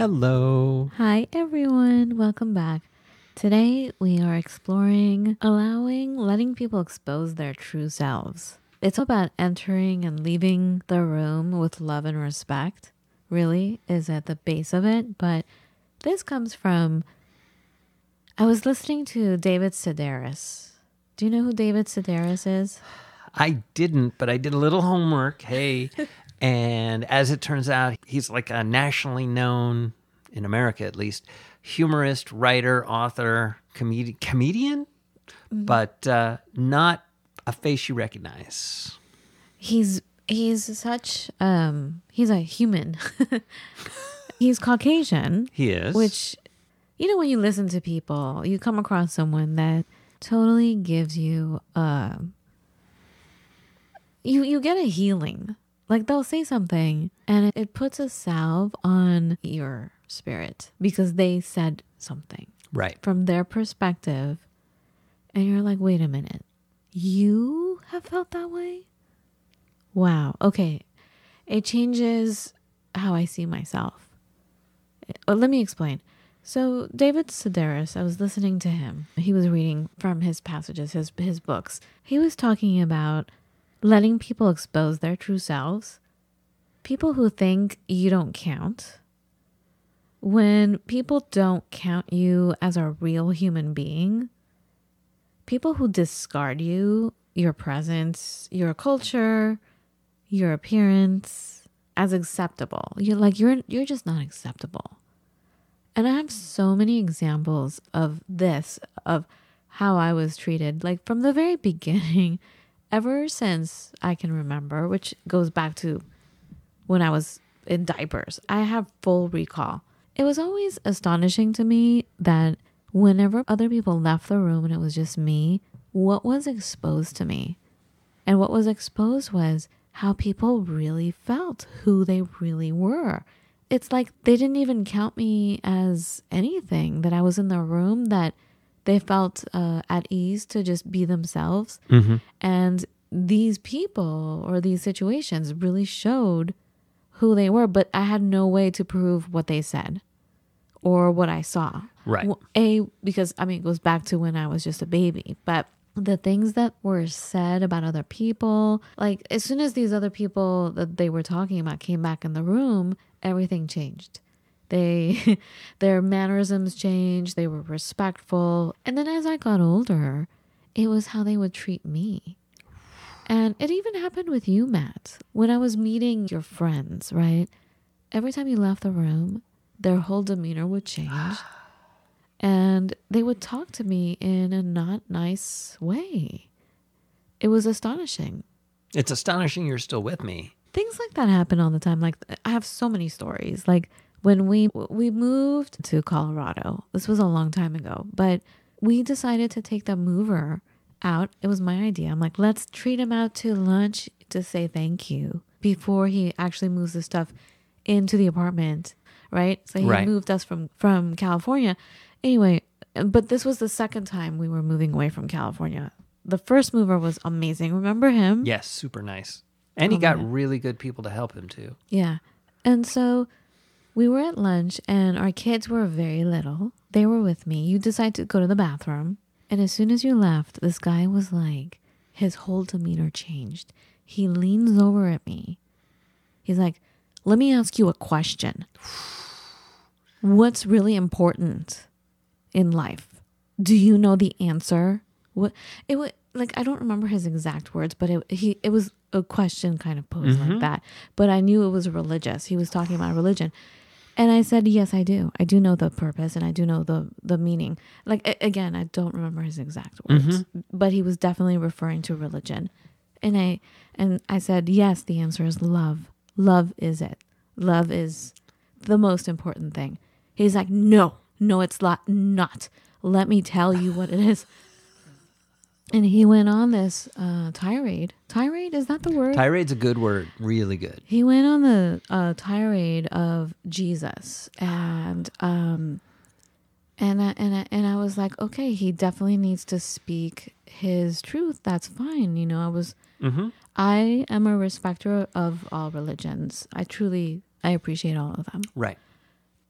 Hello. Hi, everyone. Welcome back. Today, we are exploring allowing, letting people expose their true selves. It's about entering and leaving the room with love and respect, really, is at the base of it. But this comes from, I was listening to David Sedaris. Do you know who David Sedaris is? I didn't, but I did a little homework. Hey. and as it turns out, he's like a nationally known, in America at least, humorist, writer, author, comedi- comedian, but uh, not a face you recognize. He's he's such um he's a human. he's Caucasian. He is. Which, you know, when you listen to people, you come across someone that totally gives you uh, you you get a healing. Like they'll say something and it, it puts a salve on your spirit because they said something right. from their perspective, and you're like, wait a minute, you have felt that way? Wow. Okay. It changes how I see myself. Uh, let me explain. So David Sedaris, I was listening to him. He was reading from his passages, his his books. He was talking about letting people expose their true selves. People who think you don't count. When people don't count you as a real human being, people who discard you, your presence, your culture, your appearance as acceptable. You're like you're you're just not acceptable. And I have so many examples of this, of how I was treated, like from the very beginning, ever since I can remember, which goes back to when I was in diapers. I have full recall. It was always astonishing to me that whenever other people left the room and it was just me, what was exposed to me? And what was exposed was how people really felt, who they really were it's like they didn't even count me as anything that i was in the room that they felt uh, at ease to just be themselves Mm-hmm. and these people or these situations really showed who they were but i had no way to prove what they said or what i saw. Right. A because i mean it goes back to when i was just a baby but the things that were said about other people like as soon as these other people that they were talking about came back in the room everything changed. They their mannerisms changed they were respectful and then as i got older it was how they would treat me. And it even happened with you matt. When i was meeting your friends right every time you left the room their whole demeanor would change and they would talk to me in a not nice way. It was astonishing. It's astonishing you're still with me. Things like that happen all the time. Like I have so many stories. Like when we we moved to Colorado. This was a long time ago, but we decided to take the mover out. It was my idea. I'm like, let's treat him out to lunch to say thank you before he actually moves the stuff into the apartment, right? So he Right. moved us from from California. Anyway, but this was the second time we were moving away from California. The first mover was amazing. Remember him? Yes, super nice. And he Oh, got man. really good people to help him too. Yeah. And so we were at lunch and our kids were very little. They were with me. You decide to go to the bathroom. And as soon as you left, this guy was like, his whole demeanor changed. He leans over at me. He's like, let me ask you a question. What's really important in life? Do you know the answer? What it would like I don't remember his exact words, but it he it was a question kind of posed like mm-hmm. that. But I knew it was religious. He was talking about religion. And I said, "Yes, I do. I do know the purpose and I do know the the meaning." Like a- again, I don't remember his exact words, mm-hmm. but he was definitely referring to religion. And I and I said, "Yes, the answer is love. Love is it. Love is the most important thing. He's like, no, no, it's not. Not. Let me tell you what it is. And he went on this uh, tirade. Tirade is that the word? Tirade's a good word. Really good. he went on the uh, tirade of Jesus, and um, and I, and I, and I was like, okay, he definitely needs to speak his truth. That's fine. You know, I was, Mm-hmm. I am a respecter of all religions. I truly, I appreciate all of them. Right.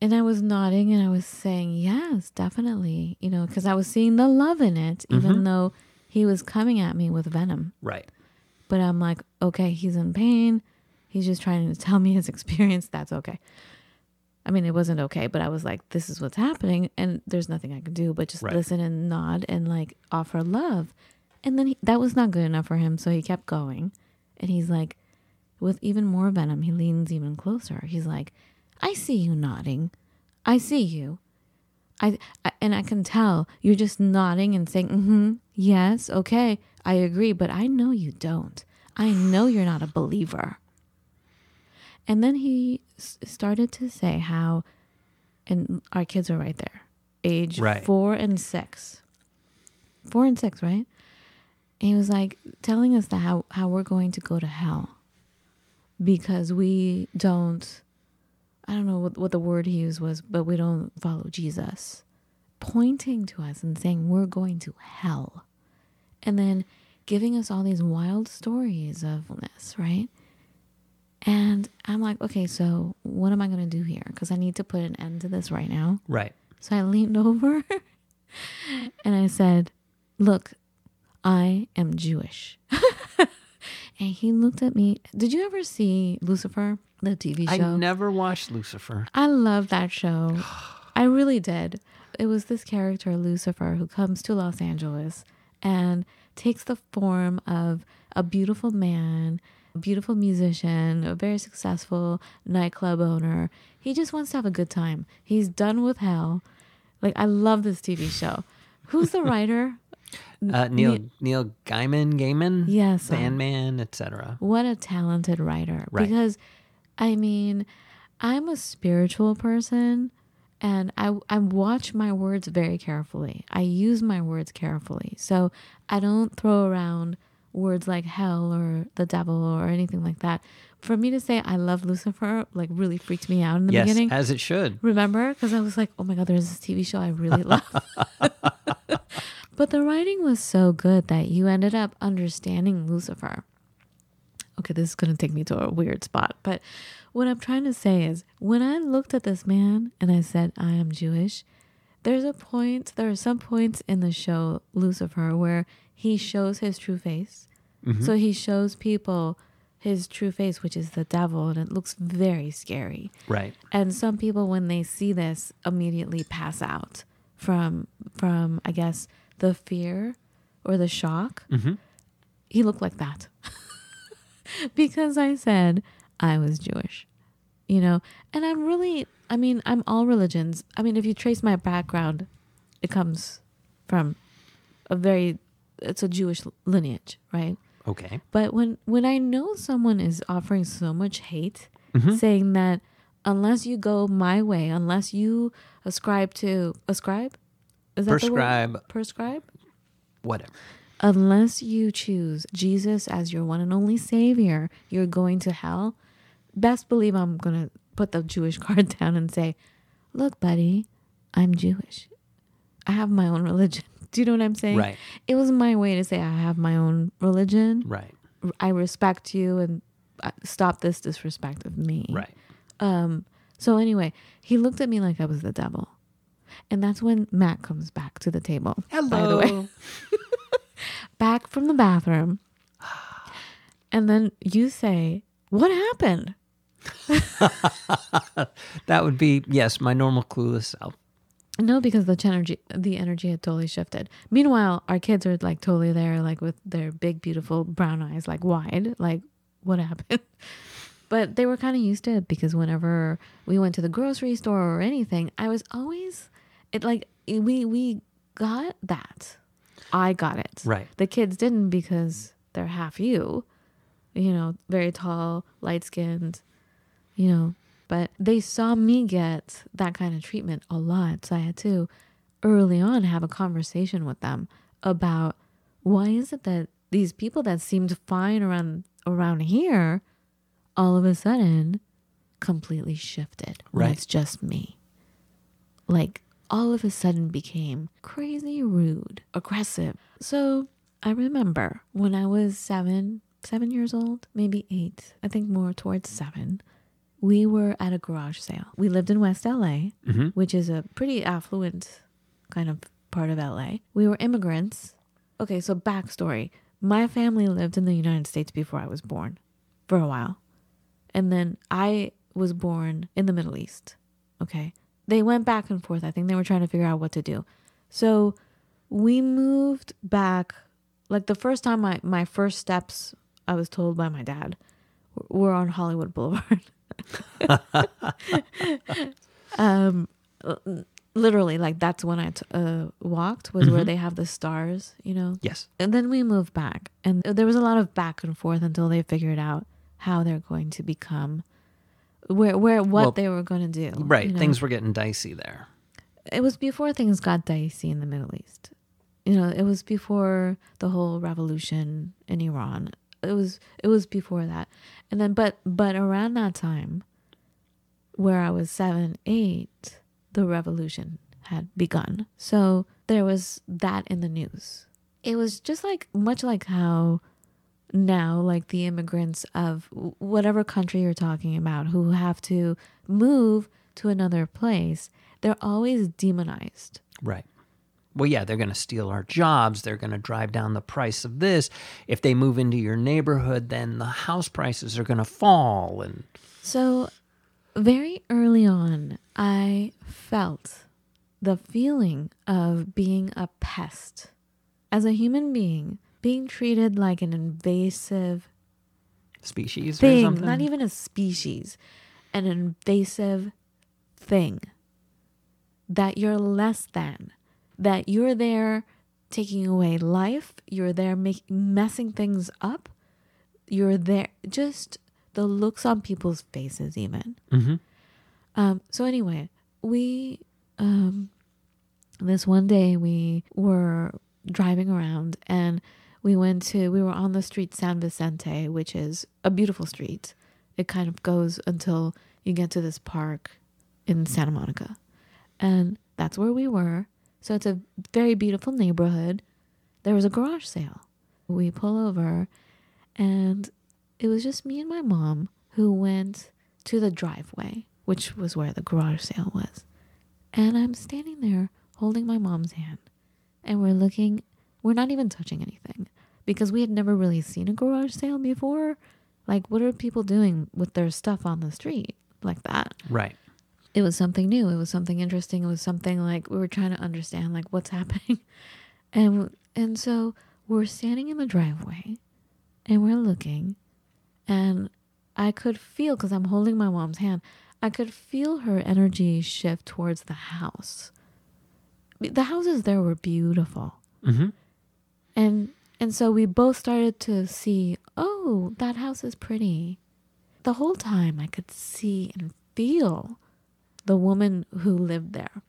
And I was nodding and I was saying, yes, definitely. You know, because I was seeing the love in it, even mm-hmm. though he was coming at me with venom. Right. But I'm like, okay, he's in pain. He's just trying to tell me his experience. That's okay. I mean, it wasn't okay, but I was like, this is what's happening. And there's nothing I can do but just Right. listen and nod and like offer love. And then he, that was not good enough for him. So he kept going. And he's like, with even more venom, he leans even closer. He's like, I see you nodding. I see you. I, I and I can tell you're just nodding and saying, mm-hmm, yes, okay, I agree, but I know you don't. I know you're not a believer. And then he s- started to say how, and our kids are right there, age Right. four and six, four and six, right? And he was like telling us that how how we're going to go to hell because we don't I don't know what, what the word he used was, but we don't follow Jesus. Pointing to us and saying we're going to hell. And then giving us all these wild stories of this, right? And I'm like, okay, so what am I going to do here? Because I need to put an end to this right now. Right. So I leaned over and I said, Look, I am Jewish. and he looked at me. Did you ever see Lucifer, the TV show? I never watched Lucifer. I love that show. I really did. It was this character, Lucifer, who comes to Los Angeles and takes the form of a beautiful man, a beautiful musician, a very successful nightclub owner. He just wants to have a good time. He's done with hell. Like, I love this TV show. Who's the writer? Uh, Neil Neil Gaiman, Gaiman, Yes, uh, Sandman, etc. What a talented writer. Right. Because, I mean, I'm a spiritual person and I, I watch my words very carefully. I use my words carefully. So I don't throw around words like hell or the devil or anything like that. For me to say I love Lucifer, like, really freaked me out in the Yes, beginning. as it should. Remember? Because I was like, oh my God, there's this TV show I really love. but the writing was so good that you ended up understanding Lucifer. Okay, this is going to take me to a weird spot. But what I'm trying to say is when I looked at this man and I said, I am Jewish, there's a point, there are some points in the show Lucifer where he shows his true face. Mm-hmm. So he shows people his true face, which is the devil, and it looks very scary. Right. And some people, when they see this, immediately pass out from from I guess the fear or the shock. Mm-hmm. He looked like that because I said I was Jewish, you know. And I'm really, I mean, I'm all religions. I mean, if you trace my background, it comes from a very, it's a Jewish lineage, right? Okay. But when when I know someone is offering so much hate, Mm-hmm. saying that unless you go my way, unless you ascribe to ascribe, is that Prescribe. Prescribe. Whatever. Unless you choose Jesus as your one and only savior, you're going to hell. Best believe I'm gonna put the Jewish card down and say, "Look, buddy, I'm Jewish. I have my own religion." Do you know what I'm saying? Right. It was my way to say I have my own religion. Right. I respect you and uh, stop this disrespect of me. Right. Um. So anyway, he looked at me like I was the devil, and that's when Matt comes back to the table. Hello. By the way, back from the bathroom, and then you say, "What happened?" that would be yes, my normal clueless self. No, because the energy, the energy had totally shifted. Meanwhile, our kids are like totally there, like with their big, beautiful brown eyes, like wide, like what happened? but they were kind of used to it because whenever we went to the grocery store or anything, I was always it like eh, we we got that. I got it. Right. The kids didn't because they're half you, you know, very tall, light skinned, you know, but they saw me get that kind of treatment a lot. So I had to early on have a conversation with them about why is it that these people that seemed fine around around here all of a sudden completely shifted Right. it's just me. Like all of a sudden became crazy rude, aggressive. So I remember when I was seven, seven years old, maybe eight, I think more towards seven, we were at a garage sale. We lived in West LA, Mhm. which is a pretty affluent kind of part of LA. We were immigrants. Okay, so backstory. My family lived in the United States before I was born for a while. And then I was born in the Middle East. Okay. They went back and forth. I think they were trying to figure out what to do. So we moved back. Like the first time my, my first steps, I was told by my dad, were on Hollywood Boulevard. um, literally, like that's when I t- uh, walked, was where they have the stars, you know? Yes. And then we moved back, and there was a lot of back and forth until they figured out how they're going to become, where where what Well, they were going to do. Right. you know? Things were getting dicey there. It was before things got dicey in the Middle East. You know, it was before the whole revolution in Iran. It was it was before that, and then but but around that time, where I was seven, eight, the revolution had begun. So there was that in the news. It was just like much like how now, like the immigrants of whatever country you're talking about who have to move to another place, they're always demonized. Right. Well, yeah, they're going to steal our jobs. They're going to drive down the price of this. If they move into your neighborhood, then the house prices are going to fall. And So, very early on, I felt the feeling of being a pest. As a human being, being treated like an invasive species or thing, something. not even a species, an invasive thing. That you're less than, that you're there taking away life, you're there make, messing things up, you're there, just the looks on people's faces, even. hmm Um, so anyway, we um this one day we were driving around and we went to we were on the street San Vicente, which is a beautiful street. It kind of goes until you get to this park in Santa Monica. And that's where we were. So it's a very beautiful neighborhood. There was a garage sale. We pull over and it was just me and my mom who went to the driveway, which was where the garage sale was. And I'm standing there holding my mom's hand. And we're looking, we're not even touching anything. Because we had never really seen a garage sale before. Like, what are people doing with their stuff on the street like that? Right. it was something new. It was something interesting. It was something like we were trying to understand like what's happening. And and so we're standing in the driveway and we're looking. And i could feel because i'm holding my mom's hand i could feel her energy shift towards the house. The houses there were beautiful. Hmm and and so we both started to see oh that house is pretty the whole time i could see and feel the woman who lived there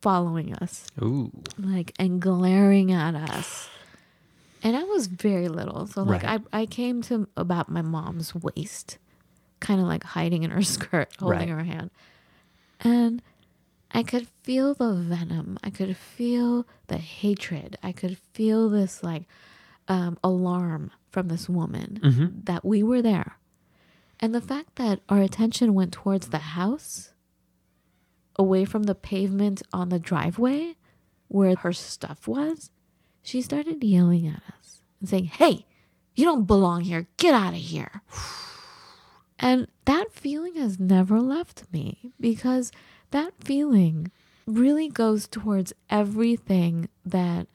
following us Ooh. like and glaring at us and i was very little so like Right. I, I came to about my mom's waist kind of like hiding in her skirt holding Right. her hand and i could feel the venom i could feel the hatred i could feel this like um, alarm from this woman Mhm. that we were there and the fact that our attention went towards the house away from the pavement on the driveway where her stuff was, she started yelling at us and saying, Hey, you don't belong here. Get out of here. And that feeling has never left me because that feeling really goes towards everything that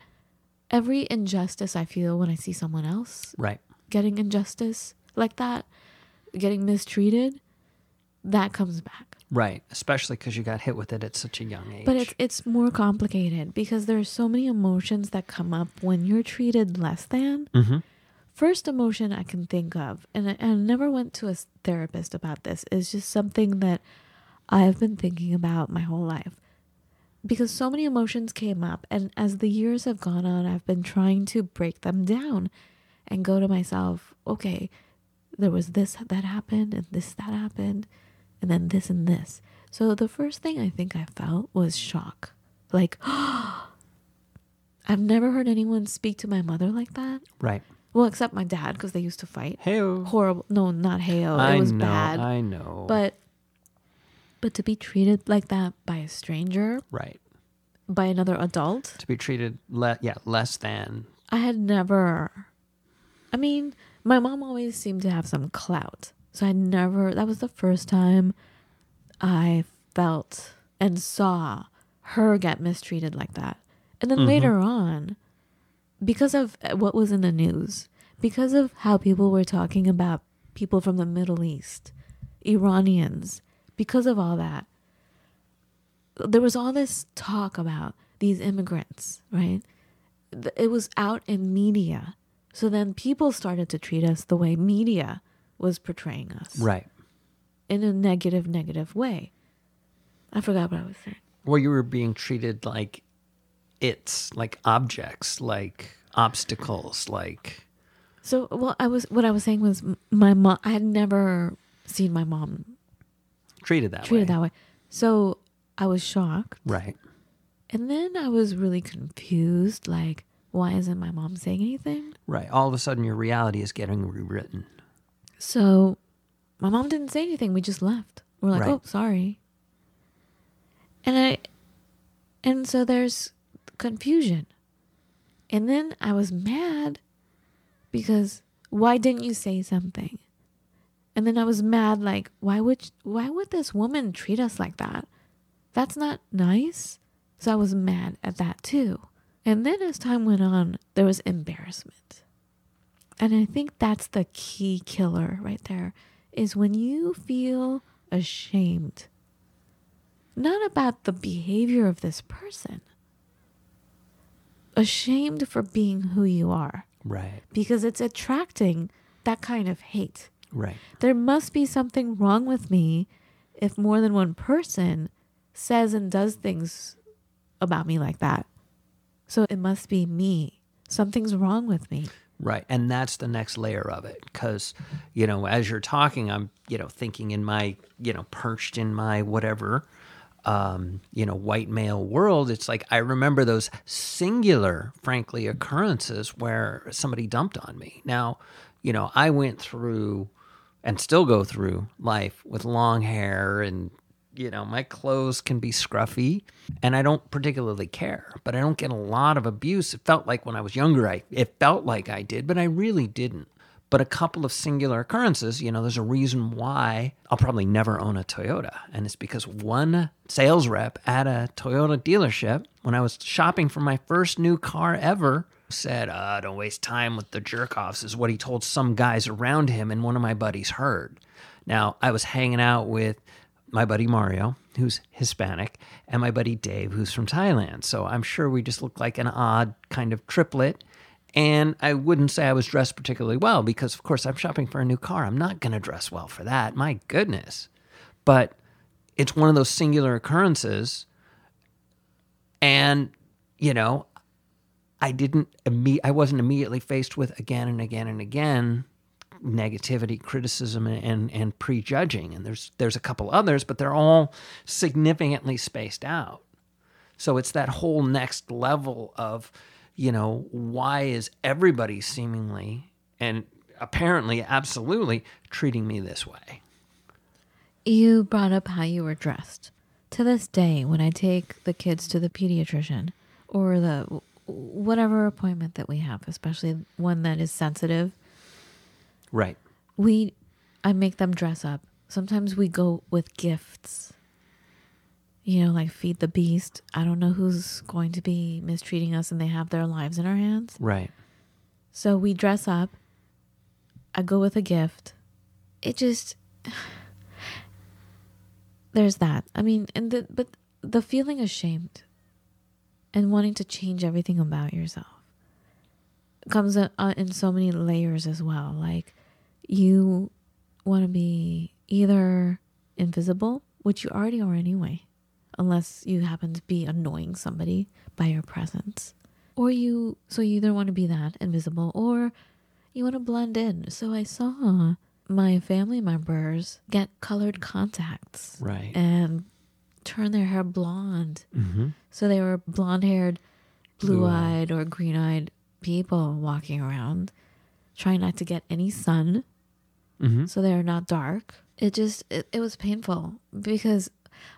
every injustice I feel when I see someone else Right. getting injustice like that, getting mistreated, that comes back. Right. Especially because you got hit with it at such a young age. But it's it's more complicated because there are so many emotions that come up when you're treated less than. hmm first emotion I can think of, and I, I never went to a therapist about this, is just something that I've been thinking about my whole life. Because so many emotions came up, and as the years have gone on, I've been trying to break them down and go to myself, okay, there was this that happened, and this that happened, and then this and this. So the first thing I think I felt was shock. Like, I've never heard anyone speak to my mother like that. Right. Well, except my dad, because they used to fight. Hey. Horrible. No, not heyo. I It was know. bad. I know. But but to be treated like that by a stranger, right. by another adult, To be treated le- yeah, less than. I had never. I mean, my mom always seemed to have some clout. So I never, that was the first time I felt and saw her get mistreated like that. And then mm-hmm. later on, because of eh, what was in the news, because of how people were talking about people from the Middle East, Iranians, because of all that, there was all this talk about these immigrants, right? it was out in media. So then people started to treat us the way media was portraying us Right. in a negative, negative way. I forgot what I was saying. Well, you were being treated like it's like objects, like obstacles, like So, well, I was what I was saying was my mom. I had never seen my mom treated that treated way. that way. So I was shocked, Right. and then I was really confused. Like, why isn't my mom saying anything? Right. All of a sudden, your reality is getting rewritten. So my mom didn't say anything. We just left. We're like, Right. oh, sorry. And I, and so there's confusion. And then I was mad because why didn't you say something? And then I was mad, like, why would why would this woman treat us like that? That's not nice. So I was mad at that too. And then as time went on, there was embarrassment. And I think that's the key killer right there is when you feel ashamed, not about the behavior of this person, ashamed for being who you are Right. because it's attracting that kind of hate. Right. There must be something wrong with me if more than one person says and does things about me like that. So it must be me. Something's wrong with me. Right. And that's the next layer of it. Because, you know, as you're talking, I'm, you know, thinking in my, you know, perched in my whatever, um, you know, white male world. It's like I remember those singular, frankly, occurrences where somebody dumped on me. Now, you know, I went through and still go through life with long hair and you know, my clothes can be scruffy and I don't particularly care, but I don't get a lot of abuse. It felt like when I was younger, I it felt like I did, but I really didn't. But a couple of singular occurrences, you know, there's a reason why I'll probably never own a Toyota. And it's because one sales rep at a Toyota dealership, when I was shopping for my first new car ever, said, uh, don't waste time with the jerk offs, is what he told some guys around him, and one of my buddies heard. Now, I was hanging out with my buddy Mario, who's Hispanic, and my buddy Dave, who's from Thailand. So I'm sure we just looked like an odd kind of triplet. And I wouldn't say I was dressed particularly well because, of course, I'm shopping for a new car. I'm not going to dress well for that. My goodness. But it's one of those singular occurrences. And, you know, I didn't, imme- I wasn't immediately faced with again and again and again negativity, criticism, and, and, and prejudging. And there's there's a couple others, but they're all significantly spaced out. So it's that whole next level of, you know, why is everybody seemingly and apparently absolutely treating me this way? You brought up how you were dressed. To this day, when I take the kids to the pediatrician or the whatever appointment that we have, especially one that is sensitive, Right. we I make them dress up. Sometimes we go with gifts. You know, like feed the beast. I don't know who's going to be mistreating us and they have their lives in our hands. Right. So we dress up. I go with a gift. It just there's that. I mean, and the but the feeling ashamed and wanting to change everything about yourself. comes in, uh, in so many layers as well. Like you want to be either invisible, which you already are anyway, unless you happen to be annoying somebody by your presence, or you so you either want to be that invisible or you want to blend in. So I saw my family members get colored contacts Right. and turn their hair blonde. mm-hmm. So they were blonde haired, blue Blue-eyed. eyed, or green eyed people walking around, trying not to get any sun. Mm-hmm. So they're not dark. It just, it, it was painful because,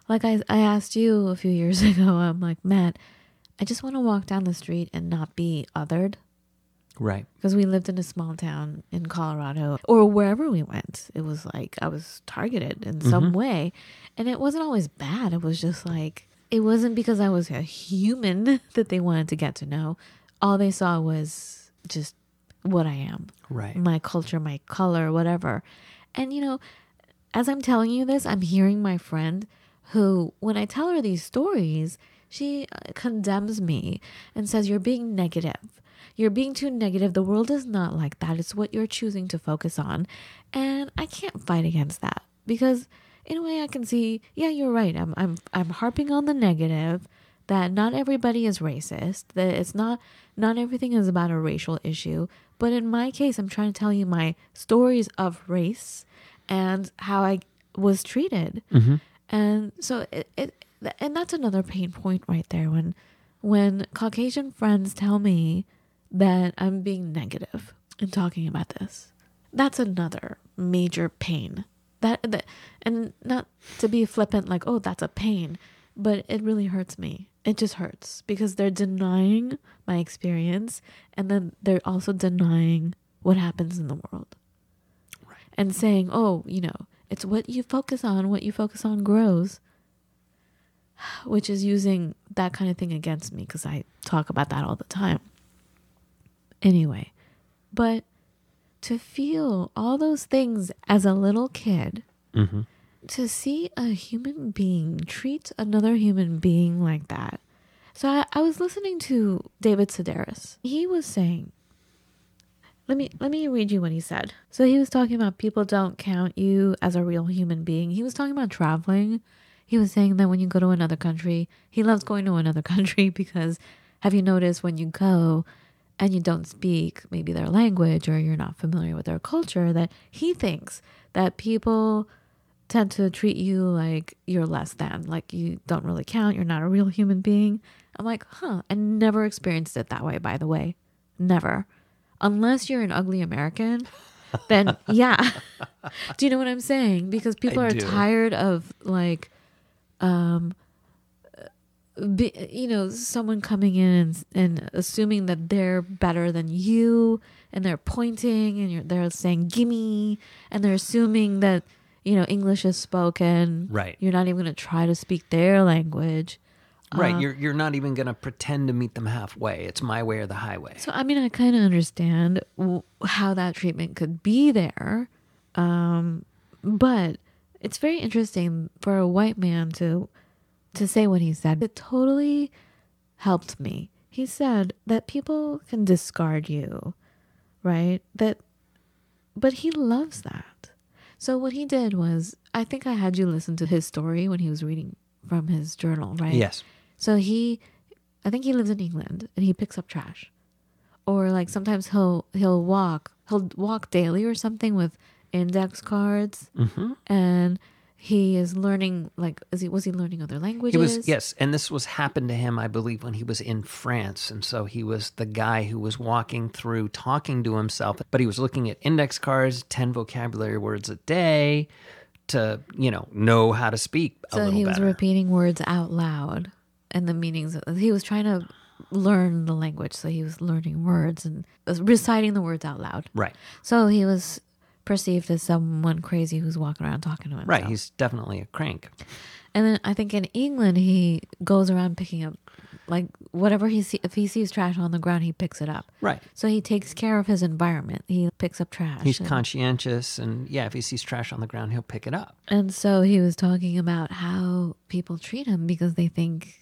like I, I asked you a few years ago, I'm like, Matt, I just want to walk down the street and not be othered Right. because we lived in a small town in Colorado or wherever we went. It was like I was targeted in some way. And it wasn't always bad. It was just like, it wasn't because I was a human that they wanted to get to know. All they saw was just what I am, Right. my culture, my color, whatever. And, you know, as I'm telling you this, I'm hearing my friend who, when I tell her these stories, she uh, condemns me and says, You're being negative. You're being too negative. The world is not like that. It's what you're choosing to focus on. And I can't fight against that because, in a way, I can see, yeah, you're right. I'm, I'm, I'm harping on the negative that not everybody is racist, that it's not, not everything is about a racial issue. But in my case, I'm trying to tell you my stories of race and how I was treated. Mm-hmm. And so it, it and that's another pain point right there when when Caucasian friends tell me that I'm being negative in talking about this. That's another major pain. That, that and not to be flippant like, "Oh, that's a pain." But it really hurts me. It just hurts because they're denying my experience and then they're also denying what happens in the world and saying, oh, you know, it's what you focus on, what you focus on grows, which is using that kind of thing against me because I talk about that all the time. Anyway, but to feel all those things as a little kid, Mm-hmm. to see a human being treat another human being like that. So I, I was listening to David Sedaris. He was saying, let me let me read you what he said. So he was talking about people don't count you as a real human being. He was talking about traveling. He was saying that when you go to another country, he loves going to another country because have you noticed when you go and you don't speak maybe their language or you're not familiar with their culture that he thinks that people tend to treat you like you're less than, like you don't really count, you're not a real human being. I'm like, huh, I never experienced it that way, by the way. Never. Unless you're an ugly American, then yeah. do you know what I'm saying? Because people I are do. tired of like, um, be, you know, someone coming in and, and assuming that they're better than you, and they're pointing and you're, they're saying "gimme," and they're assuming that you know English is spoken. Right. You're not even going to try to speak their language. Right. You're you're not even gonna pretend to meet them halfway. It's my way or the highway. So I mean, I kind of understand w- how that treatment could be there, um, but it's very interesting for a white man to to say what he said. It totally helped me. He said that people can discard you, right? That, but he loves that. So what he did was, I think I had you listen to his story when he was reading from his journal, right? Yes. So he, I think he lives in England and he picks up trash, or like sometimes he'll he'll walk he'll walk daily or something with index cards, Mm-hmm. and he is learning like is he was he learning other languages? He was yes, and this was happened to him, I believe, when he was in France, and so he was the guy who was walking through, talking to himself, but he was looking at index cards, ten vocabulary words a day, to you know know how to speak a So little he was better. repeating words out loud and the meanings. He was trying to learn the language, so he was learning words and reciting the words out loud. right, So he was perceived as someone crazy who's walking around talking to himself. right. He's definitely a crank. And then I think in England he goes around picking up like whatever he see if he sees trash on the ground he picks it up. Right. So he takes care of his environment. He picks up trash. He's and, conscientious, and yeah, if he sees trash on the ground, he'll pick it up. and so he was talking about how people treat him because they think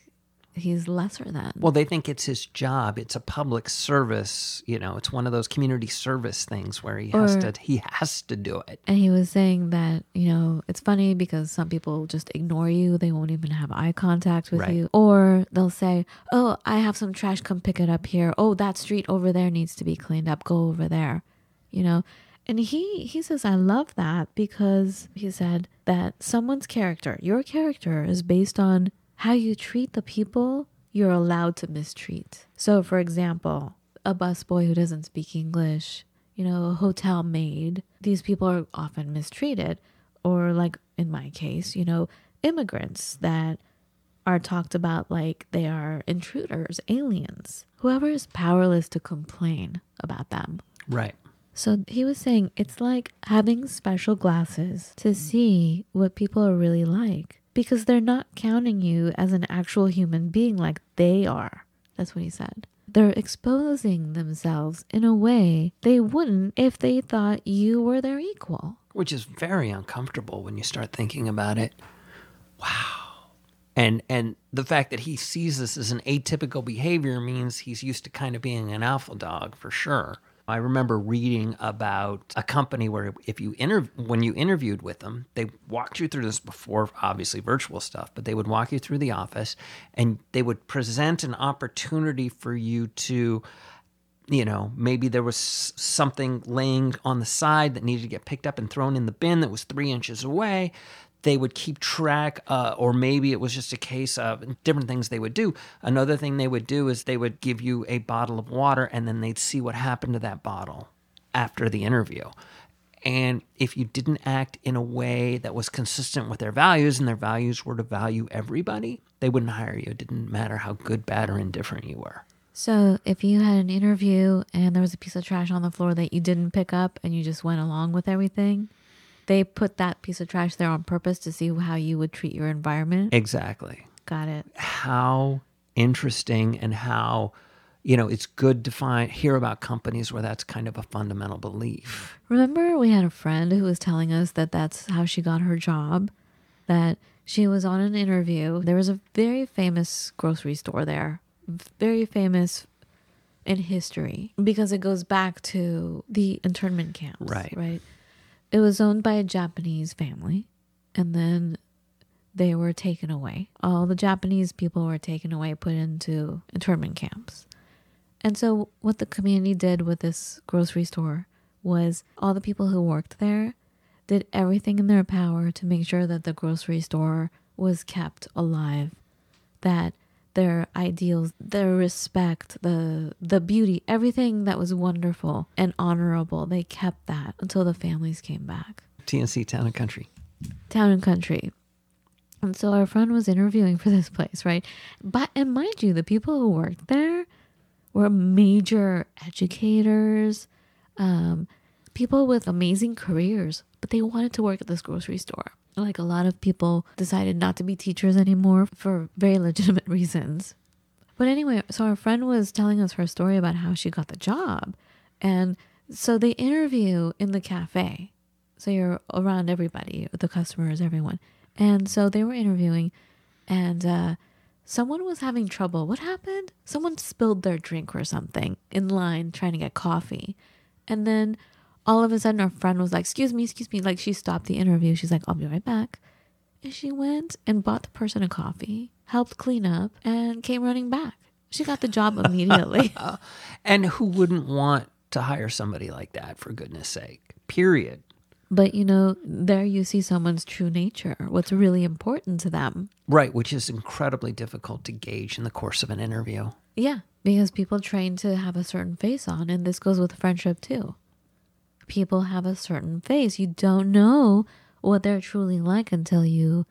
he's lesser than. Well, they think it's his job. It's a public service. You know, it's one of those community service things where he has to he has to do it. And he was saying that, you know, it's funny because some people just ignore you. They won't even have eye contact with Right. you. Or they'll say, Oh, I have some trash. Come pick it up here. Oh, that street over there needs to be cleaned up. Go over there. You know? And he, he says, I love that because he said that someone's character, your character, is based on how you treat the people you're allowed to mistreat. So, for example, a busboy who doesn't speak English, you know, a hotel maid, these people are often mistreated. Or, like in my case, you know, immigrants that are talked about like they are intruders, aliens, whoever is powerless to complain about them. Right. So he was saying it's like having special glasses to see what people are really like because they're not counting you as an actual human being like they are. That's what he said. They're exposing themselves in a way they wouldn't if they thought you were their equal. Which is very uncomfortable when you start thinking about it. Wow. And and the fact that he sees this as an atypical behavior means he's used to kind of being an alpha dog for sure. I remember reading about a company where if you inter- when you interviewed with them, they walked you through this before obviously virtual stuff, but they would walk you through the office and they would present an opportunity for you to you know, maybe there was something laying on the side that needed to get picked up and thrown in the bin that was three inches away. They would keep track, uh, or maybe it was just a case of different things they would do. Another thing they would do is they would give you a bottle of water and then they'd see what happened to that bottle after the interview. And if you didn't act in a way that was consistent with their values and their values were to value everybody, they wouldn't hire you. It didn't matter how good, bad, or indifferent you were. So if you had an interview and there was a piece of trash on the floor that you didn't pick up and you just went along with everything, they put that piece of trash there on purpose to see how you would treat your environment. Exactly. Got it. how interesting and how you know it's good to find hear about companies where that's kind of a fundamental belief Remember, we had a friend who was telling us that that's how she got her job. That she was on an interview. There was a very famous grocery store there, very famous in history because it goes back to the internment camps. Right. Right. It was owned by a Japanese family, and then they were taken away. All the Japanese people were taken away, put into internment camps. And so, what the community did with this grocery store was all the people who worked there did everything in their power to make sure that the grocery store was kept alive, that their ideals, their respect, the the beauty, everything that was wonderful and honorable, they kept that until the families came back. tnc town and country Town and country. And so our friend was interviewing for this place, right? But and mind you, the people who worked there were major educators, um, people with amazing careers, but they wanted to work at this grocery store. Like a lot of people decided not to be teachers anymore for very legitimate reasons. But anyway, so our friend was telling us her story about how she got the job. And so they interview in the cafe. So you're around everybody, the customers, everyone. And so they were interviewing, and uh, someone was having trouble. What happened? Someone spilled their drink or something in line trying to get coffee. And then all of a sudden, our friend was like, Excuse me, excuse me. Like she stopped the interview. She's like, I'll be right back. And she went and bought the person a coffee, helped clean up, and came running back. She got the job immediately. and who wouldn't want to hire somebody like that for goodness sake period but you know, there you see someone's true nature, what's really important to them. right which is incredibly difficult to gauge in the course of an interview Yeah, because people train to have a certain face on, and this goes with friendship too. People have a certain face. You don't know what they're truly like until you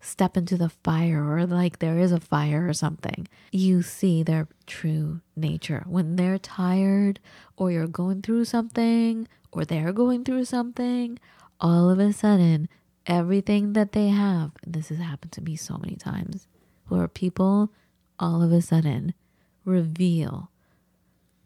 step into the fire or like there is a fire or something. You see their true nature. When they're tired or you're going through something or they're going through something, all of a sudden, everything that they have, this has happened to me so many times, where people all of a sudden reveal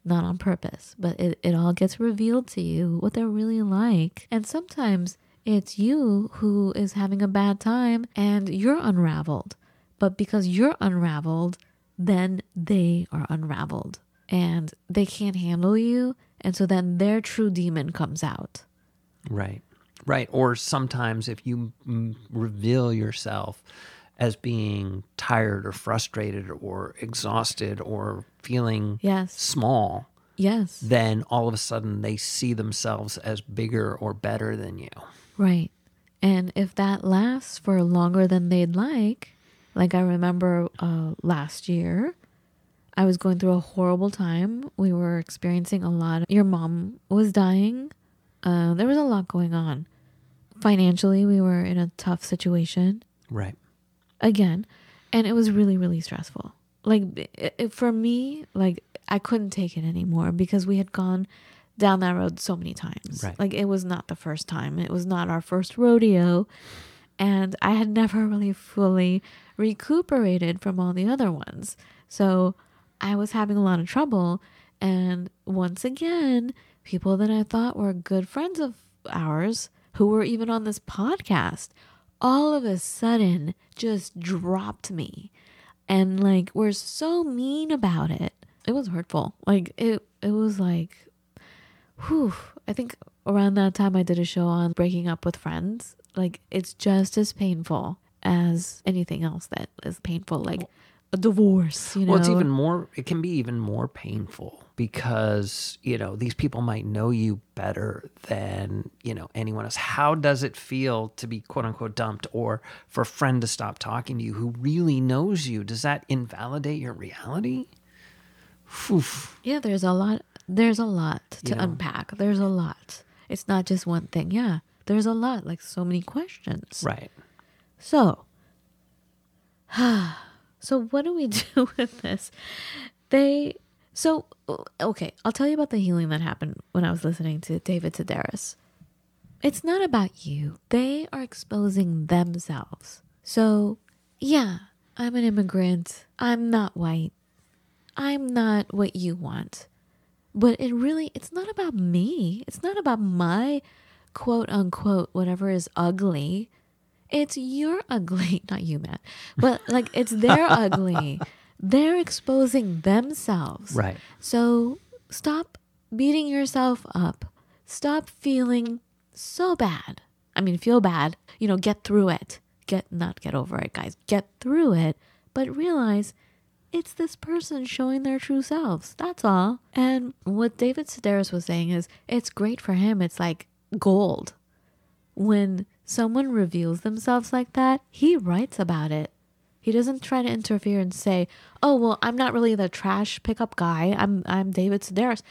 not on purpose, but it, it all gets revealed to you what they're really like. And sometimes it's you who is having a bad time and you're unraveled. But because you're unraveled, then they are unraveled and they can't handle you. And so then their true demon comes out. Right. Right. Or sometimes if you mm, reveal yourself as being tired or frustrated or exhausted or feeling Yes. small, Yes. then all of a sudden they see themselves as bigger or better than you. Right. And if that lasts for longer than they'd like, like I remember uh, last year, I was going through a horrible time. We were experiencing a lot. Your mom was dying. Uh, there was a lot going on. Financially, we were in a tough situation Right. Again, and it was really, really stressful. Like it, it- for me, like I couldn't take it anymore because we had gone down that road so many times. Right. Like it was not the first time. It was not our first rodeo, and I had never really fully recuperated from all the other ones. So I was having a lot of trouble, and once again, people that I thought were good friends of ours who were even on this podcast all of a sudden just dropped me and like were so mean about it. It was hurtful. Like it it was like whew. I think around that time I did a show on breaking up with friends. Like it's just as painful as anything else that is painful, like a divorce, you know. Well, it's even more, it can be even more painful because, you know, these people might know you better than, you know, anyone else. How does it feel to be quote unquote dumped or for a friend to stop talking to you who really knows you? Does that invalidate your reality? Phew. Yeah, there's a lot. There's a lot to You know. unpack. There's a lot. It's not just one thing. Yeah, there's a lot. Like so many questions. Right. So, so what do we do with this? They so okay. I'll tell you about the healing that happened when I was listening to David Sedaris. It's not about you. They are exposing themselves. So, yeah, I'm an immigrant. I'm not white. I'm not what you want. But it really, it's not about me. It's not about my quote unquote whatever is ugly. It's your ugly, not you, Matt. But like it's their ugly. They're exposing themselves. Right. So stop beating yourself up. Stop feeling so bad. I mean, feel bad. You know, get through it. Get not get over it, guys. Get through it, but realize it's this person showing their true selves. That's all. And what David Sedaris was saying is it's great for him. It's like gold. When someone reveals themselves like that, he writes about it. He doesn't try to interfere and say, "Oh, well, I'm not really the trash pickup guy. I'm I'm David Sedaris."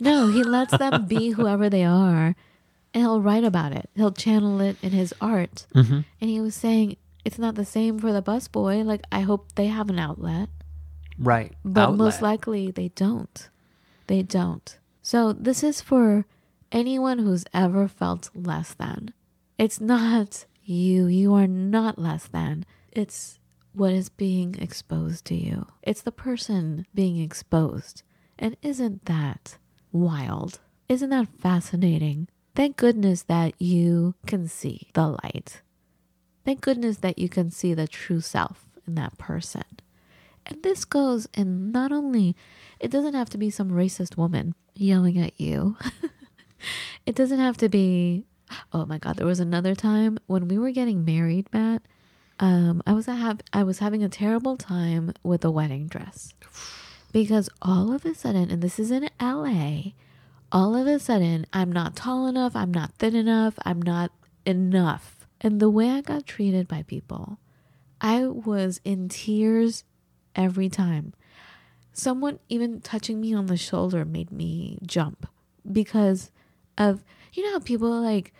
No, he lets them be whoever they are, and he'll write about it. He'll channel it in his art. Mm-hmm. And he was saying it's not the same for the busboy. Like I hope they have an outlet, Right. but most likely they don't. They don't. So this is for anyone who's ever felt less than. It's not you. You are not less than. It's what is being exposed to you. It's the person being exposed. And isn't that wild? Isn't that fascinating? Thank goodness that you can see the light. Thank goodness that you can see the true self in that person. And this goes in not only, it doesn't have to be some racist woman yelling at you. it doesn't have to be, oh my God, there was another time when we were getting married, Matt. Um, I was have I was having a terrible time with a wedding dress because all of a sudden, and this is in LA, all of a sudden I'm not tall enough, I'm not thin enough, I'm not enough. And the way I got treated by people, I was in tears every time. Someone even touching me on the shoulder made me jump because of you know how people like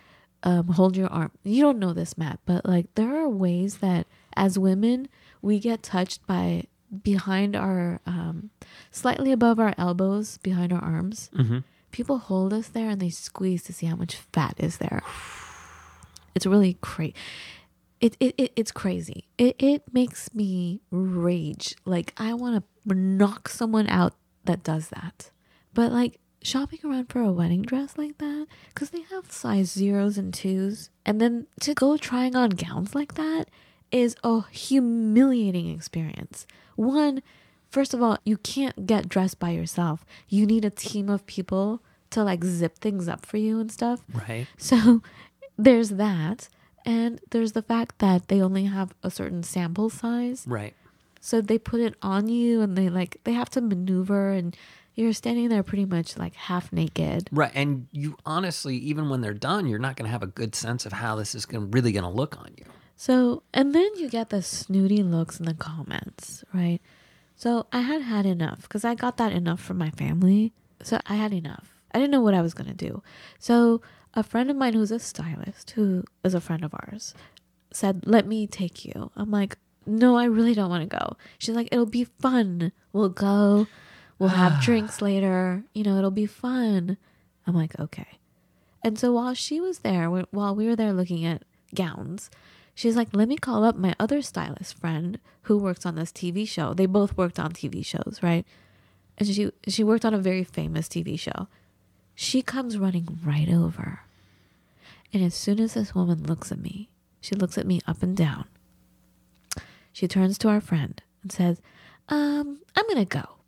um, hold your arm. You don't know this, Matt, but like there are ways that as women we get touched by behind our um, slightly above our elbows, behind our arms. Mhm. People hold us there and they squeeze to see how much fat is there. It's really crazy. It, it, it it's crazy. It it makes me rage. Like I want to knock someone out that does that. But like shopping around for a wedding dress like that, because they have size zeros and twos, and then to go trying on gowns like that is a humiliating experience. One, first of all, you can't get dressed by yourself. You need a team of people to like zip things up for you and stuff. Right. So there's that. And there's the fact that they only have a certain sample size. Right. So they put it on you and they like they have to maneuver and you're standing there pretty much like half naked. Right. And you honestly, even when they're done, you're not going to have a good sense of how this is gonna, really going to look on you. So, and then you get the snooty looks in the comments, right? So I had had enough because I got that enough from my family. So I had enough. I didn't know what I was going to do. So a friend of mine who's a stylist, who is a friend of ours, said, Let me take you. I'm like, No, I really don't want to go. She's like, It'll be fun. We'll go. We'll have drinks later. You know, it'll be fun. I'm like, Okay. And so while she was there, while we were there looking at gowns, she's like, let me call up my other stylist friend who works on this TV show. They both worked on TV shows, right? And she she worked on a very famous TV show. She comes running right over. And as soon as this woman looks at me, she looks at me up and down. She turns to our friend and says, Um, I'm gonna go.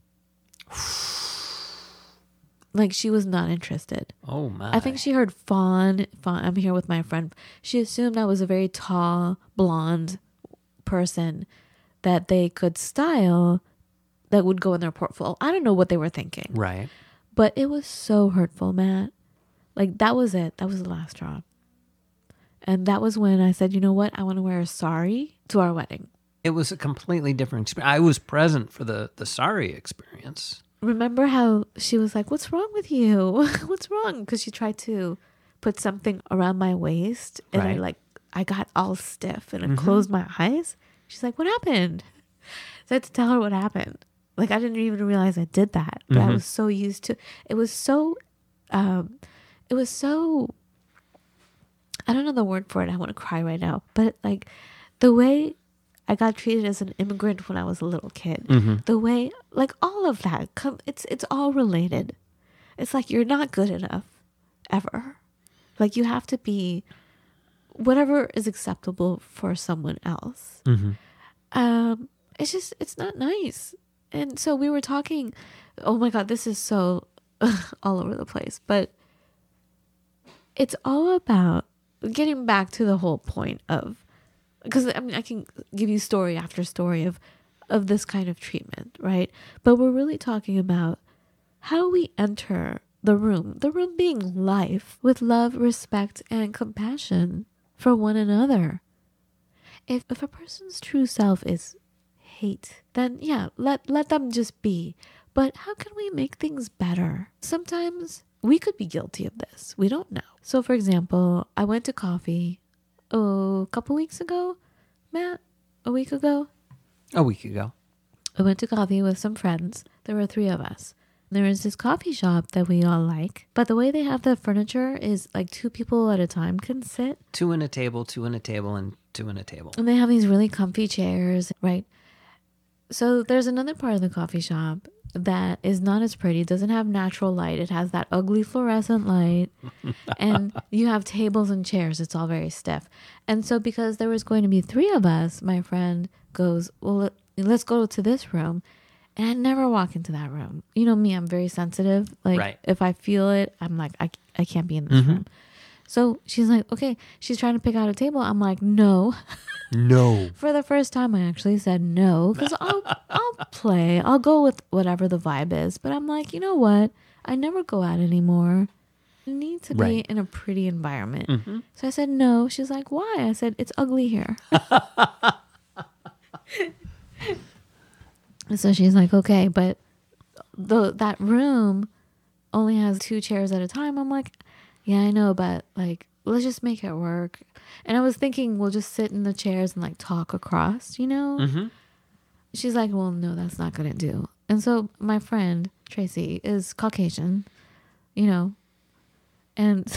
like she was not interested. Oh, my. I think she heard Fawn, Fawn. I'm here with my friend. She assumed I was a very tall, blonde person that they could style that would go in their portfolio. I don't know what they were thinking, Right. but it was so hurtful, Matt. Like that was it. That was the last straw. And that was when I said, you know what? I want to wear a sari to our wedding. It was a completely different experience. I was present for the, the sari experience. Remember how she was like, "What's wrong with you? What's wrong?" Because she tried to put something around my waist, and I like I got all stiff and I closed my eyes. She's like, "What happened?" So I had to tell her what happened. Like I didn't even realize I did that, but I was so used to. It was so, um, it was so. I don't know the word for it. I want to cry right now, but like the way I got treated as an immigrant when I was a little kid. The way, like all of that, come, it's it's all related. It's like you're not good enough, ever. Like you have to be whatever is acceptable for someone else. Um, it's just it's not nice. And so we were talking. Oh my god, this is so all over the place, but it's all about getting back to the whole point of because I mean I can give you story after story of of this kind of treatment, right? But we're really talking about how we enter the room, the room being life with love, respect, and compassion for one another. If if a person's true self is hate, then yeah, let let them just be. But how can we make things better? Sometimes we could be guilty of this. We don't know. So for example, I went to coffee a couple weeks ago, Matt, a week ago. A week ago. I went to coffee with some friends. There were three of us. There is this coffee shop that we all like, but the way they have the furniture is like two people at a time can sit. Two in a table, two in a table, and two in a table. And they have these really comfy chairs, right? So there's another part of the coffee shop that is not as pretty, doesn't have natural light. It has that ugly fluorescent light. and you have tables and chairs. It's all very stiff. And so because there was going to be three of us, my friend goes, "Well, let- let's go to this room." And I never walk into that room. You know me, I'm very sensitive. Like Right. if I feel it, I'm like I I can't be in this mm-hmm. room. So she's like, "Okay." She's trying to pick out a table. I'm like, "No." No. For the first time, I actually said no because I'll I'll play. I'll go with whatever the vibe is. But I'm like, you know what? I never go out anymore. I need to be Right. in a pretty environment. Mm-hmm. So I said no. She's like, why? I said it's ugly here. so she's like, okay, but the that room only has two chairs at a time. I'm like, yeah, I know, but like, let's just make it work. And I was thinking we'll just sit in the chairs and like talk across, you know? Mm-hmm. She's like, well, no, that's not gonna do. And so my friend Tracy is Caucasian, you know, and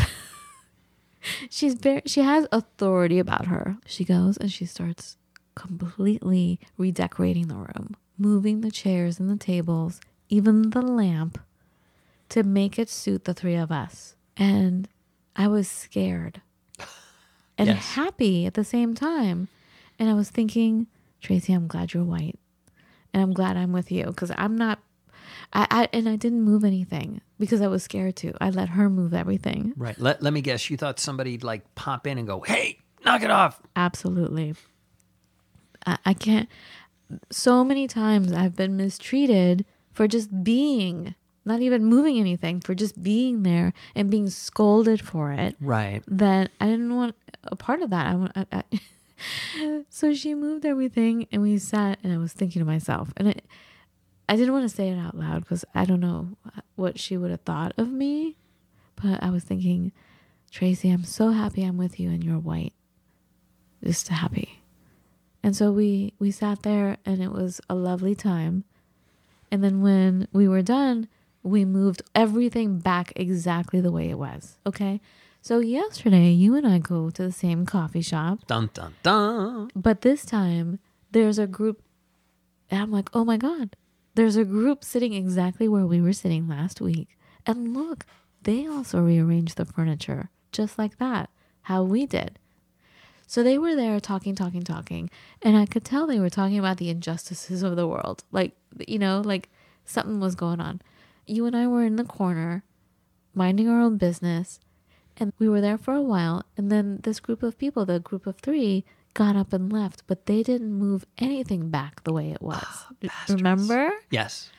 she's very she has authority about her. She goes and she starts completely redecorating the room, moving the chairs and the tables, even the lamp to make it suit the three of us. And I was scared and Yes. happy at the same time. And I was thinking, Tracy, I'm glad you're white. and I'm glad I'm with you because I'm not. I, I and I didn't move anything because I was scared to. I let her move everything. Right. Let, let me guess. You thought somebody'd like pop in and go, hey, knock it off. Absolutely. I, I can't. So many times I've been mistreated for just being, not even moving anything, for just being there and being scolded for it. Right. That I didn't want a part of that. I, I, I so she moved everything and we sat and I was thinking to myself and it, I didn't want to say it out loud because I don't know what she would have thought of me, but I was thinking, Tracy, I'm so happy I'm with you and you're white. Just happy. And so we we sat there and it was a lovely time. And then when we were done, we moved everything back exactly the way it was. Okay? So yesterday you and I go to the same coffee shop, Dun, dun, dun. but this time there's a group and I'm like, "Oh my god. There's a group sitting exactly where we were sitting last week. And look, they also rearranged the furniture just like that, how we did. So they were there talking, talking, talking, and I could tell they were talking about the injustices of the world. Like, you know, like something was going on. You and I were in the corner, minding our own business, and we were there for a while. And then this group of people, the group of three, got up and left, but they didn't move anything back the way it ah, was. Remember? Yes.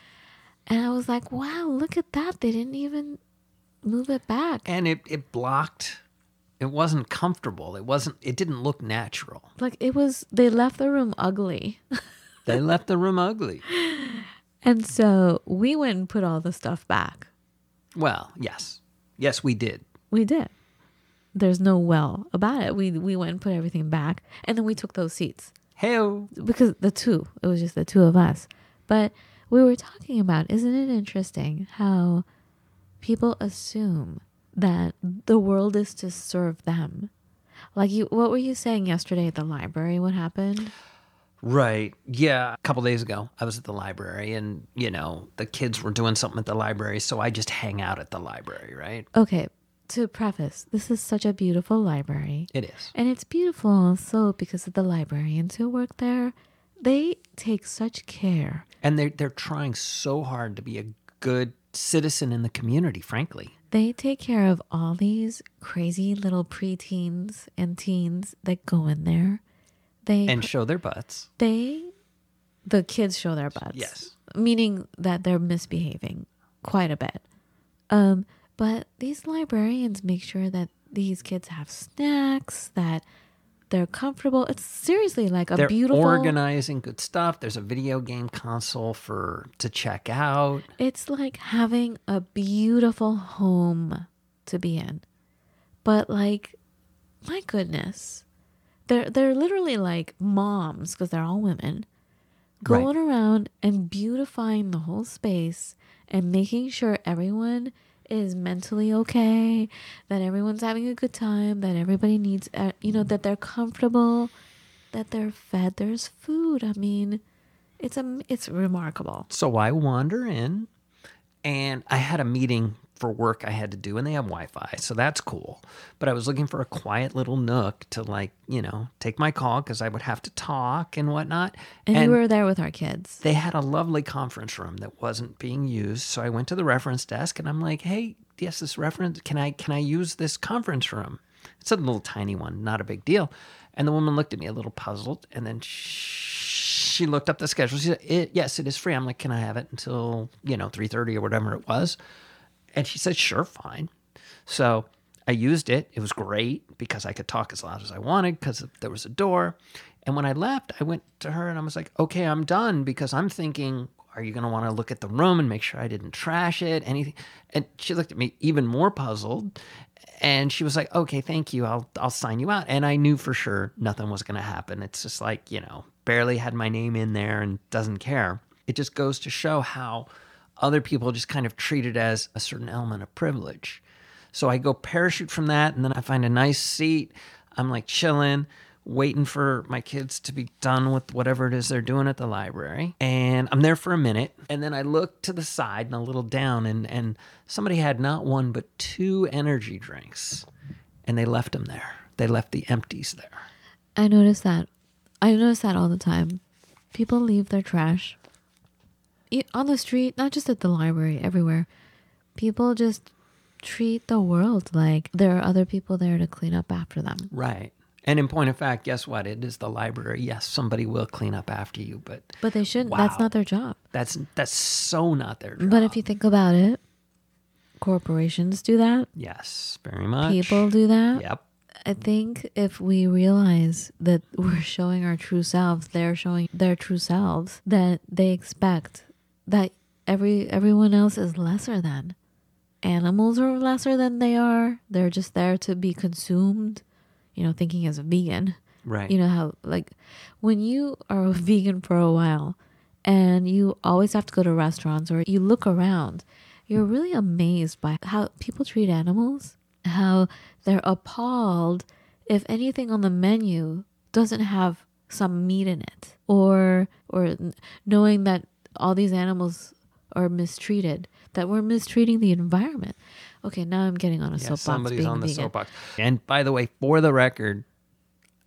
And I was like, wow, look at that. They didn't even move it back. And it, it blocked. It wasn't comfortable. It wasn't, it didn't look natural. Like it was, they left the room ugly. They left the room ugly. And so we went and put all the stuff back. Well, yes. Yes, we did. We did. There's no well about it. We we went and put everything back, and then we took those seats Hell. because the two. It was just the two of us. But we were talking about. Isn't it interesting how people assume that the world is to serve them? Like you, what were you saying yesterday at the library? What happened? Right. Yeah. A couple days ago, I was at the library and, you know, the kids were doing something at the library. So I just hang out at the library, right? Okay, to preface, this is such a beautiful library. It is. And it's beautiful also because of the librarians who work there. They take such care. And they're, they're trying so hard to be a good citizen in the community, frankly. They take care of all these crazy little preteens and teens that go in there. They And show their butts. they the kids show their butts. Yes. Meaning that they're misbehaving quite a bit. Um, but these librarians make sure that these kids have snacks, that they're comfortable. It's seriously like a They're beautiful organizing good stuff. There's a video game console for to check out. It's like having a beautiful home to be in. But like my goodness. They're they're literally like moms because they're all women going around and beautifying the whole space and making sure everyone is mentally okay, that everyone's having a good time, that everybody needs uh, you know that they're comfortable, that they're fed, there's food. I mean, it's a it's remarkable. So I wander in and I had a meeting for work I had to do and they have Wi-Fi. So that's cool. But I was looking for a quiet little nook to like, you know, take my call cuz I would have to talk and whatnot. And, you were there with our kids. they had a lovely conference room that wasn't being used. So I went to the reference desk and I'm like, "Hey, yes, this reference can I can I use this conference room?" It's a little tiny one, not a big deal. And the woman looked at me a little puzzled, and then she looked up the schedule. She said, it, "Yes, it is free." I'm like, "Can I have it until you know 3:30 or whatever it was?" And she said, "Sure, fine." So I used it. It was great because I could talk as loud as I wanted because there was a door. And when I left, I went to her and I was like, okay, I'm done because I'm thinking, are you going to want to look at the room and make sure I didn't trash it? Anything? And she looked at me even more puzzled. And she was like, okay, thank you. I'll, I'll sign you out. And I knew for sure nothing was going to happen. It's just like, you know, barely had my name in there and doesn't care. It just goes to show how other people just kind of treat it as a certain element of privilege. So I go parachute from that, and then I find a nice seat. I'm like chilling, waiting for my kids to be done with whatever it is they're doing at the library. And I'm there for a minute, and then I look to the side and a little down, and and somebody had not one but two energy drinks, and they left them there. They left the empties there. I notice that. I notice that all the time. People leave their trash on the street, not just at the library, everywhere, people just treat the world like there are other people there to clean up after them. Right. And in point of fact, guess what? It is the library. Yes, somebody will clean up after you, but But they shouldn't. That's not their job. that's that's so not their job. But if you think about it, corporations do that. yes, very much. People do that. Yep. I think if we realize that we're showing our true selves, they're showing their true selves, that they expect that every everyone else is lesser than. Animals are lesser than they are. They're just there to be consumed. You know, thinking as a vegan. Right. You know how like when you are a vegan for a while and you always have to go to restaurants or you look around, you're really amazed by how people treat animals, how they're appalled if anything on the menu doesn't have some meat in it or or knowing that all these animals are mistreated, that we're mistreating the environment. Okay, now I'm getting on a Yeah, soapbox somebody's on the vegan. soapbox. And by the way, for the record,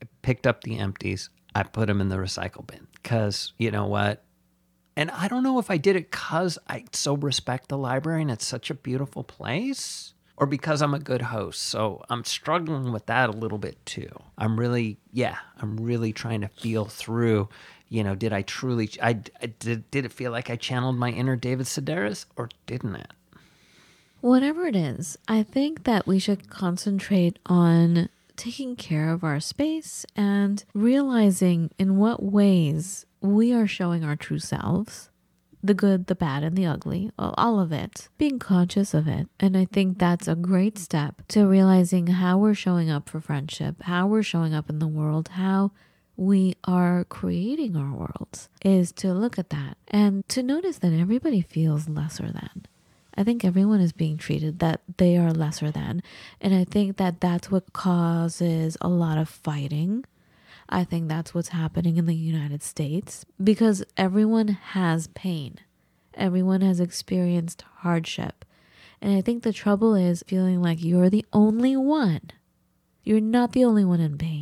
I picked up the empties. I put them in the recycle bin because you know what? And I don't know if I did it because I so respect the library and it's such a beautiful place or because I'm a good host. So I'm struggling with that a little bit too. I'm really, yeah, I'm really trying to feel through. You know, did I truly? I, I did. Did it feel like I channeled my inner David Sedaris, or didn't it? Whatever it is, I think that we should concentrate on taking care of our space and realizing in what ways we are showing our true selves the good, the bad, and the ugly, all- all of it, being conscious of it. And I think that's a great step to realizing how we're showing up for friendship, how we're showing up in the world, how we are creating our worlds is to look at that and to notice that everybody feels lesser than. I think everyone is being treated that they are lesser than. And I think that that's what causes a lot of fighting. I think that's what's happening in the United States because everyone has pain. Everyone has experienced hardship. And I think the trouble is feeling like you're the only one. You're not the only one in pain.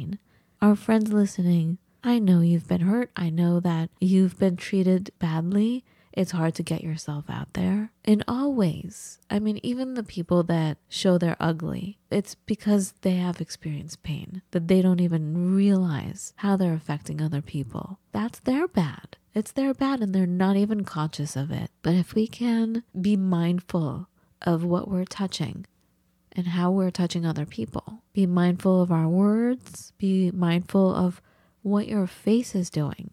Our friends listening, I know you've been hurt. I know that you've been treated badly. It's hard to get yourself out there in all ways. I mean, even the people that show they're ugly, it's because they have experienced pain that they don't even realize how they're affecting other people. That's their bad. It's their bad and they're not even conscious of it. But if we can be mindful of what we're touching, and how we're touching other people. Be mindful of our words, be mindful of what your face is doing.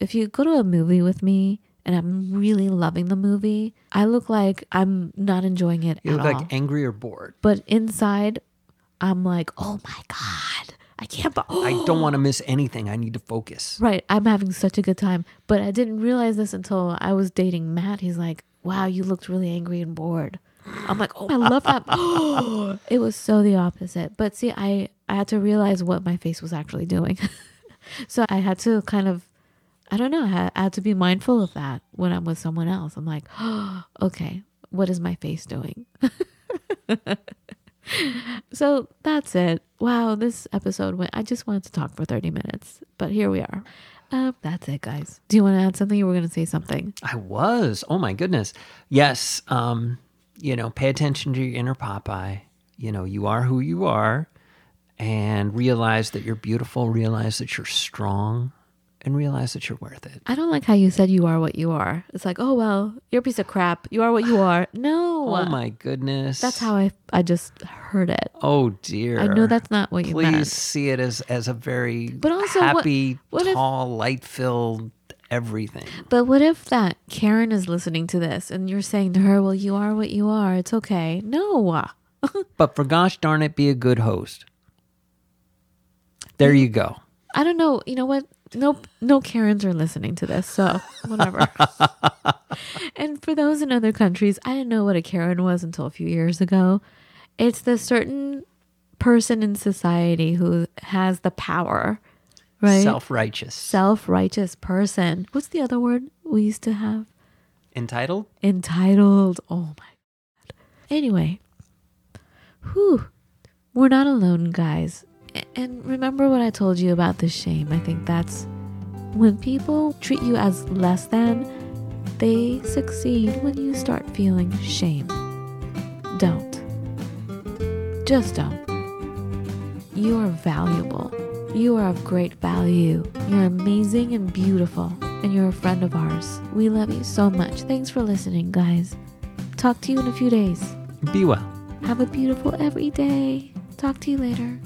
If you go to a movie with me and I'm really loving the movie, I look like I'm not enjoying it You at look all. like angry or bored. but inside, I'm like, oh my God, I can't. Be- I don't want to miss anything. I need to focus. Right. I'm having such a good time. But I didn't realize this until I was dating Matt. He's like, wow, you looked really angry and bored. I'm like, oh, I ah, love that. Ah, ah, it was so the opposite. But see, I, I had to realize what my face was actually doing. so I had to kind of, I don't know, I had, I had to be mindful of that when I'm with someone else. I'm like, oh, okay, what is my face doing? so that's it. Wow, this episode went. I just wanted to talk for 30 minutes, but here we are. Uh, that's it, guys. Do you want to add something? You were going to say something. I was. Oh my goodness. Yes. Um, you know, pay attention to your inner Popeye. You know, you are who you are and realize that you're beautiful, realize that you're strong, and realize that you're worth it. I don't like how you said you are what you are. It's like, oh well, you're a piece of crap. You are what you are. No, Oh my goodness. that's how I I just heard it. Oh dear. I know that's not what you meant. Please see it as as a very But also, happy, what if- tall, light filled everything. But what if that Karen is listening to this and you're saying to her, "Well, you are what you are. It's okay." No. But for gosh darn it, be a good host. There you go. I don't know. You know what? No, no Karens are listening to this, so whatever. and for those in other countries, I didn't know what a Karen was until a few years ago. It's the certain person in society who has the power, right? Self righteous. Self-righteous person. What's the other word we used to have? Entitled? Entitled. Oh my god. Anyway, whew, we're not alone, guys. And remember what I told you about the shame. I think that's when people treat you as less than, They succeed when you start feeling shame. Don't. Just don't. You are valuable. You are of great value. You're amazing and beautiful, and you're a friend of ours. We love you so much. Thanks for listening, guys. Talk to you in a few days. Be well. Have a beautiful every day. Talk to you later.